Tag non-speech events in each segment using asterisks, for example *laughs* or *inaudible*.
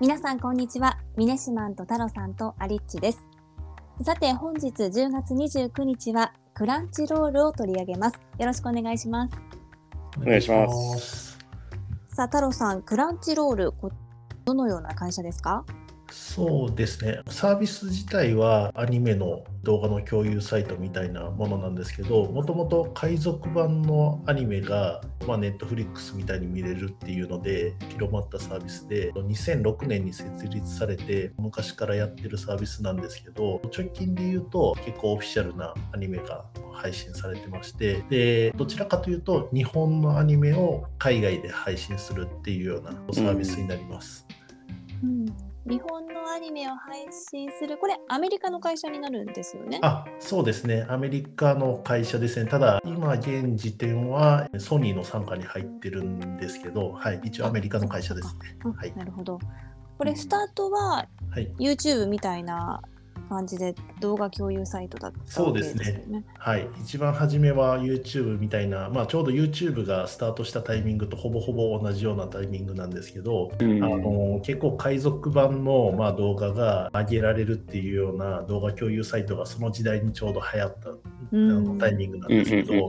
皆さんこんにちは。ミネシマンと太郎さんとアリッチです。さて本日10月29日はクランチロールを取り上げます。よろしくお願いします。お願いします。さあ太郎さんクランチロールどのような会社ですか？そうですね、サービス自体はアニメの動画の共有サイトみたいなものなんですけど、もともと海賊版のアニメが、まあ、ネットフリックスみたいに見れるっていうので広まったサービスで、2006年に設立されて、昔からやってるサービスなんですけど、直近で言うと結構オフィシャルなアニメが配信されてまして、で、どちらかというと日本のアニメを海外で配信するっていうようなサービスになります。うん、うん日本のアニメを配信する、これ、アメリカの会社になるんですよね。あそうですね、アメリカの会社ですね、ただ、今現時点はソニーの傘下に入ってるんですけど、はい、一応アメリカの会社ですね。はい、なるほど。これ、スタートは YouTube みたいな感じで動画共有サイトだったね。そうですね。はい。一番初めは YouTube みたいな、まあちょうど YouTube がスタートしたタイミングとほぼほぼ同じようなタイミングなんですけど、うん、あの結構海賊版のまあ動画が上げられるっていうような動画共有サイトがその時代にちょうど流行った、あのタイミングなんですけど、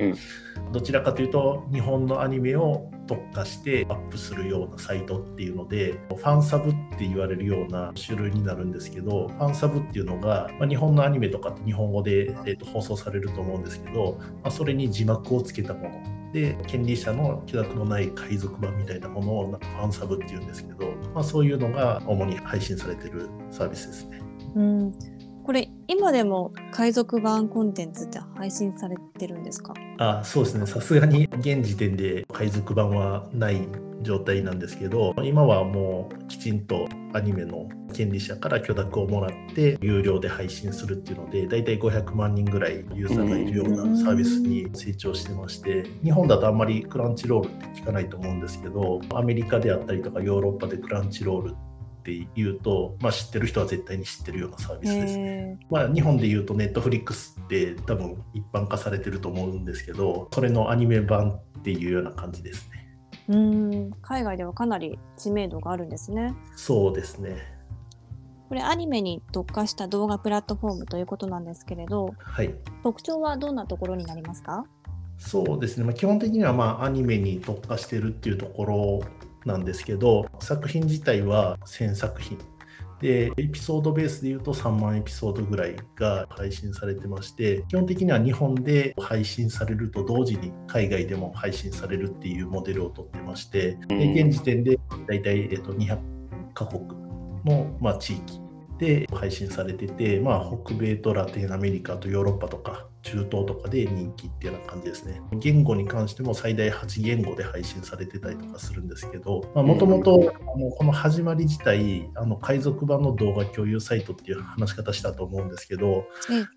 どちらかというと日本のアニメを特化してアップするようなサイトっていうのでファンサブって言われるような種類になるんですけどファンサブっていうのが、まあ、日本のアニメとかって日本語で、えー、と放送されると思うんですけど、まあ、それに字幕をつけたもので権利者の許諾のない海賊版みたいなものをファンサブっていうんですけど、まあ、そういうのが主に配信されてるサービスですね。うんこれ今でも海賊版コンテンツって配信されてるんですか？あそうですね。さすがに現時点で海賊版はない状態なんですけど今はもうきちんとアニメの権利者から許諾をもらって有料で配信するっていうので大体500万人ぐらいユーザーがいるようなサービスに成長してまして日本だとあんまりクランチロールって聞かないと思うんですけどアメリカであったりとかヨーロッパでクランチロールって言うと、まあ、知ってる人は絶対に知ってるようなサービスですね。まあ、日本で言うとネットフリックスって多分一般化されてると思うんですけどそれのアニメ版っていうような感じですね。うん海外ではかなり知名度があるんですね。そうですね。これアニメに特化した動画プラットフォームということなんですけれど、はい、特徴はどんなところになりますか？そうですね、まあ、基本的にはまあアニメに特化してるっていうところなんですけど、作品自体は1000作品。で、エピソードベースで言うと3万エピソードぐらいが配信されてまして、基本的には日本で配信されると同時に海外でも配信されるっていうモデルをとってまして、で現時点で大体、えっと、200カ国の、まあ、地域で配信されてて、まあ、北米とラテンアメリカとヨーロッパとか中東とかで人気っていうような感じですね。言語に関しても最大8言語で配信されてたりとかするんですけど、もともとこの始まり自体、あの海賊版の動画共有サイトっていう話し方したと思うんですけど、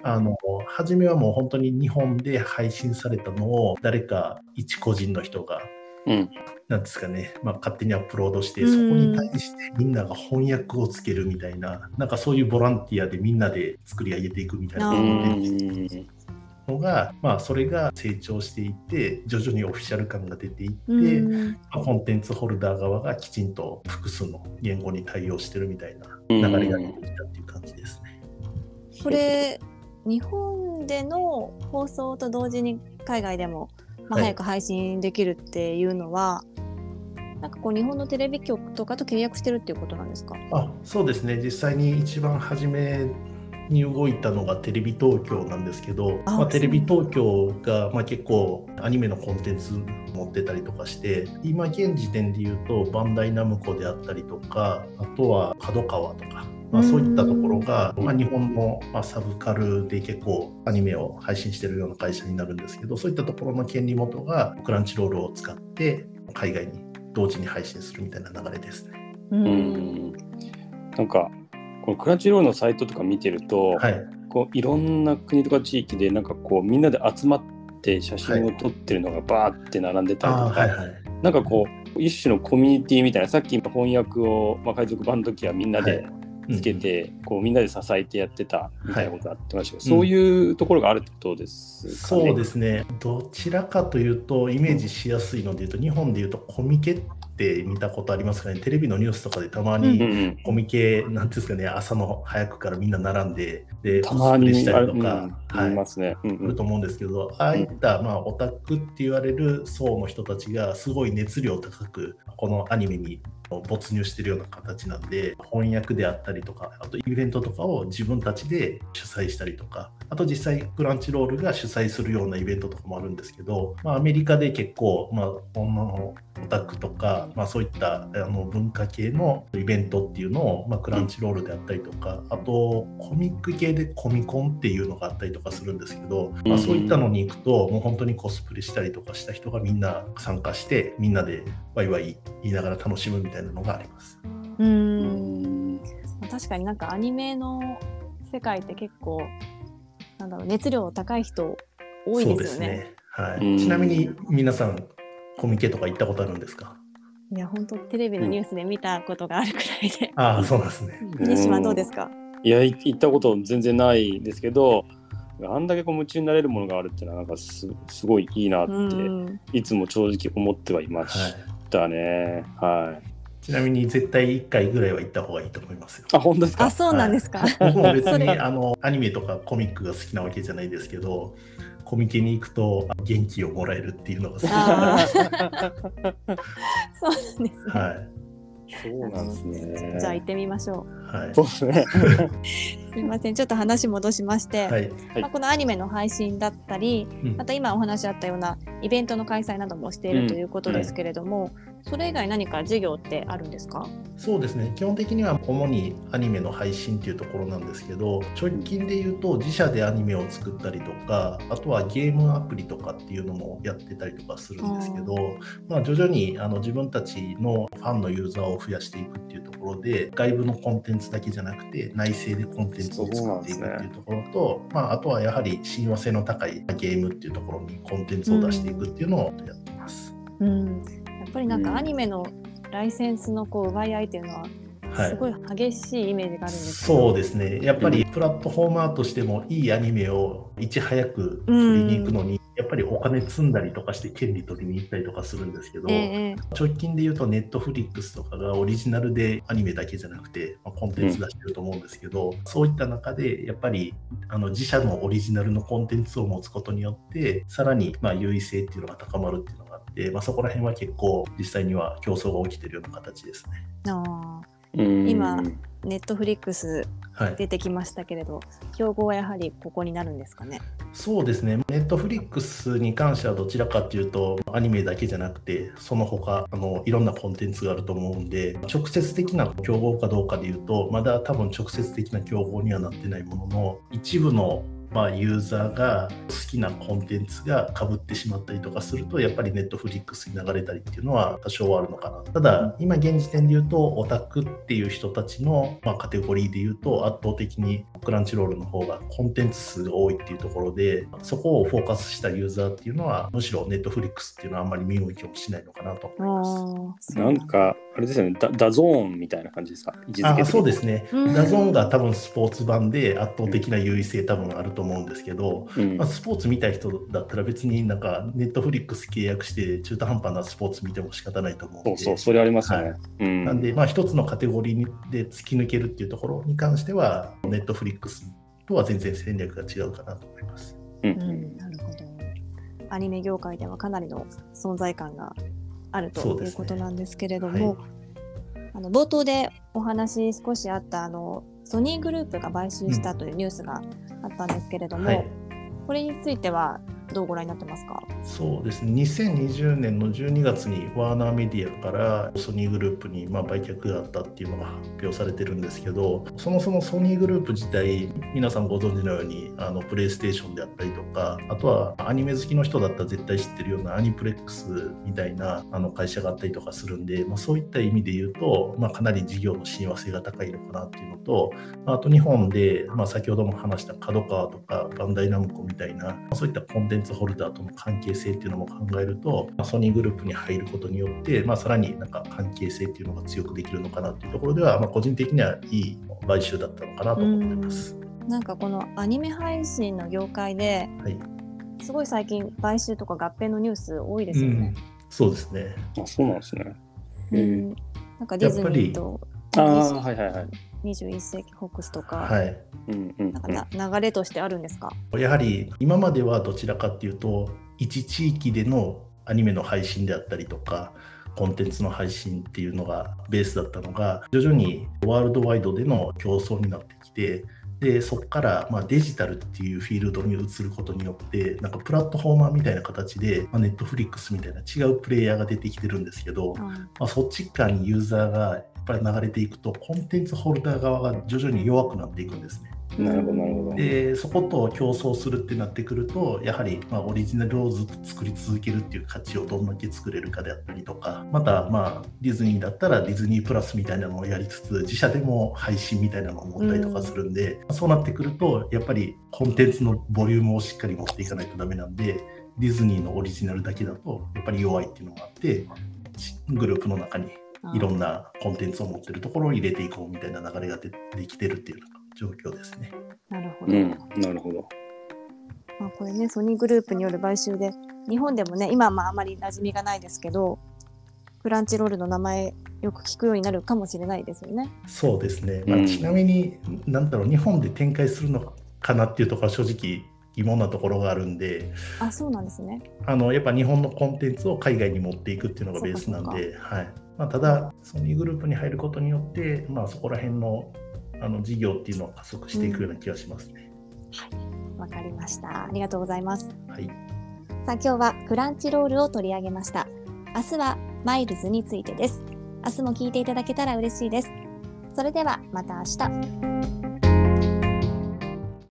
あの初めはもう本当に日本で配信されたのを誰か一個人の人がうん、なんですかね、まあ、勝手にアップロードして、そこに対してみんなが翻訳をつけるみたいな、なんかそういうボランティアでみんなで作り上げていくみたいなのが、まあ、それが成長していって徐々にオフィシャル感が出ていって、まあ、コンテンツホルダー側がきちんと複数の言語に対応してるみたいな流れが出てきたっていう感じですね。これ日本での放送と同時に海外でもまあ、早く配信できるっていうのは、はい、なんかこう日本のテレビ局とかと契約してるっていうことなんですか？あそうですね。実際に一番初めに動いたのがテレビ東京なんですけどまあ、テレビ東京が、まあ、結構アニメのコンテンツ持ってたりとかして今現時点で言うとバンダイナムコであったりとかあとは角川とかまあ、そういったところが、まあ、日本の、まあ、サブカルで結構アニメを配信してるような会社になるんですけどそういったところの権利元がクランチロールを使って海外に同時に配信するみたいな流れですね。うん。なんかこのクランチロールのサイトとか見てると、はい、こういろんな国とか地域でなんかこうみんなで集まって写真を撮ってるのがバーって並んでたりとか、はいはいはい、なんかこう一種のコミュニティみたいなさっき翻訳を、まあ、海賊版の時はみんなでつけて、うん、こうみんなで支えてやってたみたいなことがあってましたけど、はい、そういうところがあるってことですかね、そうですね。どちらかというとイメージしやすいのでいうと、日本でいうとコミケって見たことありますかね？テレビのニュースとかでたまにコミケ、うん、なんていうんですかね？朝の早くからみんな並んででたまにしたりとか、はい、ますね、うんうん、ると思うんですけどああいった、まあ、オタクって言われる層の人たちがすごい熱量高くこのアニメに没入してるような形なんで翻訳であったりとかあとイベントとかを自分たちで主催したりとかあと実際クランチロールが主催するようなイベントとかもあるんですけど、まあ、アメリカで結構、まあ、女のオタクとか、まあ、そういったあの文化系のイベントっていうのを、まあ、クランチロールであったりとかあとコミック系でコミコンっていうのがあったりとかするんですけど、まあ、そういったのに行くともう本当にコスプレしたりとかした人がみんな参加してみんなでワイワイ言いながら楽しむみたいなのがあります。うん。確かになんかアニメの世界って結構なんだろう熱量高い人多いですよね。ね。はい、ちなみに皆さんコミケとか行ったことあるんですか？いや本当テレビのニュースで見たことがあるくらいで、うん、ああそうなんですね。*laughs* 西島どうですか？いや行ったこと全然ないですけどあんだけこう夢中になれるものがあるっていうのはなんかすすごいいいなって、いつも正直思ってはいましたね。はい、はいちなみに絶対1回ぐらいは行った方がいいと思いますよ。あ、本当ですか？あ、そうなんですか？はい、僕も別にあのアニメとかコミックが好きなわけじゃないですけど、コミケに行くと元気をもらえるっていうのが好きな *laughs* そうなんですね。はい。そうなんですね。じゃあ行ってみましょう。はい。そうですね。*laughs* すみません、ちょっと話戻しまして、はい、まあ、このアニメの配信だったり、また今お話あったようなイベントの開催などもしているということですけれども、うん。それ以外何か授業ってあるんですか？そうですね。基本的には主にアニメの配信っていうところなんですけど直近で言うと自社でアニメを作ったりとかあとはゲームアプリとかっていうのもやってたりとかするんですけど、まあ、徐々にあの自分たちのファンのユーザーを増やしていくっていうところで外部のコンテンツだけじゃなくて内製でコンテンツを作っていくっていうところと、ね、まあ、あとはやはり親和性の高いゲームっていうところにコンテンツを出していくっていうのをやってます。うん、うんっぱりなんかアニメのライセンスのこう奪い合いっていうのはすごい激しいイメージがあるんですはい、そうですね。やっぱりプラットフォーマーとしてもいいアニメをいち早く取りに行くのに、やっぱりお金積んだりとかして権利取りに行ったりとかするんですけど、えー、直近で言うとネットフリックスとかがオリジナルでアニメだけじゃなくて、まあ、コンテンツ出してると思うんですけど、うん、そういった中でやっぱりあの自社のオリジナルのコンテンツを持つことによってさらにまあ優位性っていうのが高まるっていうのがあって、まあ、そこら辺は結構実際には競争が起きてるような形ですね。あ今ネットフリックス出てきましたけれど、はい、競合はやはりここになるんですかね？そうですね、ネットフリックスに関してはどちらかというと、アニメだけじゃなくて、その他あのいろんなコンテンツがあると思うんで、直接的な競合かどうかでいうと、まだ多分直接的な競合にはなってないものの、一部のまあ、ユーザーが好きなコンテンツがかぶってしまったりとかするとやっぱりネットフリックスに流れたりっていうのは多少あるのかな。ただ今現時点で言うとオタクっていう人たちの、まあ、カテゴリーで言うと圧倒的にクランチロールの方がコンテンツ数が多いっていうところでそこをフォーカスしたユーザーっていうのはむしろネットフリックスっていうのはあんまり見向きもしないのかなと思います。なんかあれですよね。ダダゾーンみたいな感じですか？あそうですね。ダゾーンが多分スポーツ版で圧倒的な優位性多分あると思うんですけど、うん、まあ、スポーツ見たい人だったら別になんかネットフリックス契約して中途半端なスポーツ見ても仕方ないと思うそうそうそれありますね、はい。うん、なんでまあ一つのカテゴリーで突き抜けるっていうところに関してはネットフリックスとは全然戦略が違うかなと思います、うん、うん、なるほど。アニメ業界ではかなりの存在感があるということなんですけれども、ね。はい、あの冒頭でお話少しあったあのソニーグループが買収したというニュースがあったんですけれども、うんはい、これについてはどうご覧になってますか？そうですね。2020年の12月にワーナーメディアからソニーグループにま売却があったっていうのが発表されてるんですけどそもそもソニーグループ自体皆さんご存知のようにあのプレイステーションであったりとかあとはアニメ好きの人だったら絶対知ってるようなアニプレックスみたいなあの会社があったりとかするんで、まあ、そういった意味で言うと、まあ、かなり事業の親和性が高いのかなっていうのとあと日本で、まあ、先ほども話した角川とかバンダイナムコみたいなそういったコンテンンツホルダーとの関係性っていうのも考えると、まあ、ソニーグループに入ることによって、まあ、さらになんか関係性っていうのが強くできるのかなっていうところでは、まあ、個人的にはいい買収だったのかなと思います。なんかこのアニメ配信の業界で、はい、すごい最近買収とか合併のニュース多いですよね。うん、そうですね。あ、そうなんですね。うん、なんかディズニーとあはいはいはい。21世紀フォックスとか、はい、なんか流れとしてあるんですか？やはり今まではどちらかっていうと一地域でのアニメの配信であったりとかコンテンツの配信っていうのがベースだったのが徐々にワールドワイドでの競争になってきてでそこからまデジタルっていうフィールドに移ることによってなんかプラットフォーマーみたいな形で、まネットフリックスみたいな違うプレイヤーが出てきてるんですけど、うん、まあ、そっち側にユーザーがぱり流れていくとコンテンツホルダー側が徐々に弱くなっていくんですね。なるほどなるほど。でそこと競争するってなってくるとやはりまオリジナルをずっと作り続けるっていう価値をどんだけ作れるかであったりとかまたまあディズニーだったらディズニープラスみたいなのをやりつつ自社でも配信みたいなのを持ったりとかするんで、うん、そうなってくるとやっぱりコンテンツのボリュームをしっかり持っていかないとダメなんでディズニーのオリジナルだけだとやっぱり弱いっていうのがあってグループの中にいろんなコンテンツを持ってるところを入れていこうみたいな流れがでできてるっていう状況ですね。なるほど。うん、なるほど。まあ、これねソニーグループによる買収で日本でもね今はまああまり馴染みがないですけどクランチロールの名前よく聞くようになるかもしれないですよね。そうですね、まあ、ちなみに、うん、なんだろう日本で展開するのかなっていうところは正直疑問なところがあるんであそうなんですねあのやっぱ日本のコンテンツを海外に持っていくっていうのがベースなんで、はいまあ、ただソニーグループに入ることによって、まあ、そこら辺のあの事業っていうのを加速していくような気がしますね。うん、はい、わかりました。ありがとうございます。はい。さあ今日はクランチロールを取り上げました。明日はマイルズについてです。明日も聞いていただけたら嬉しいです。それではまた明日。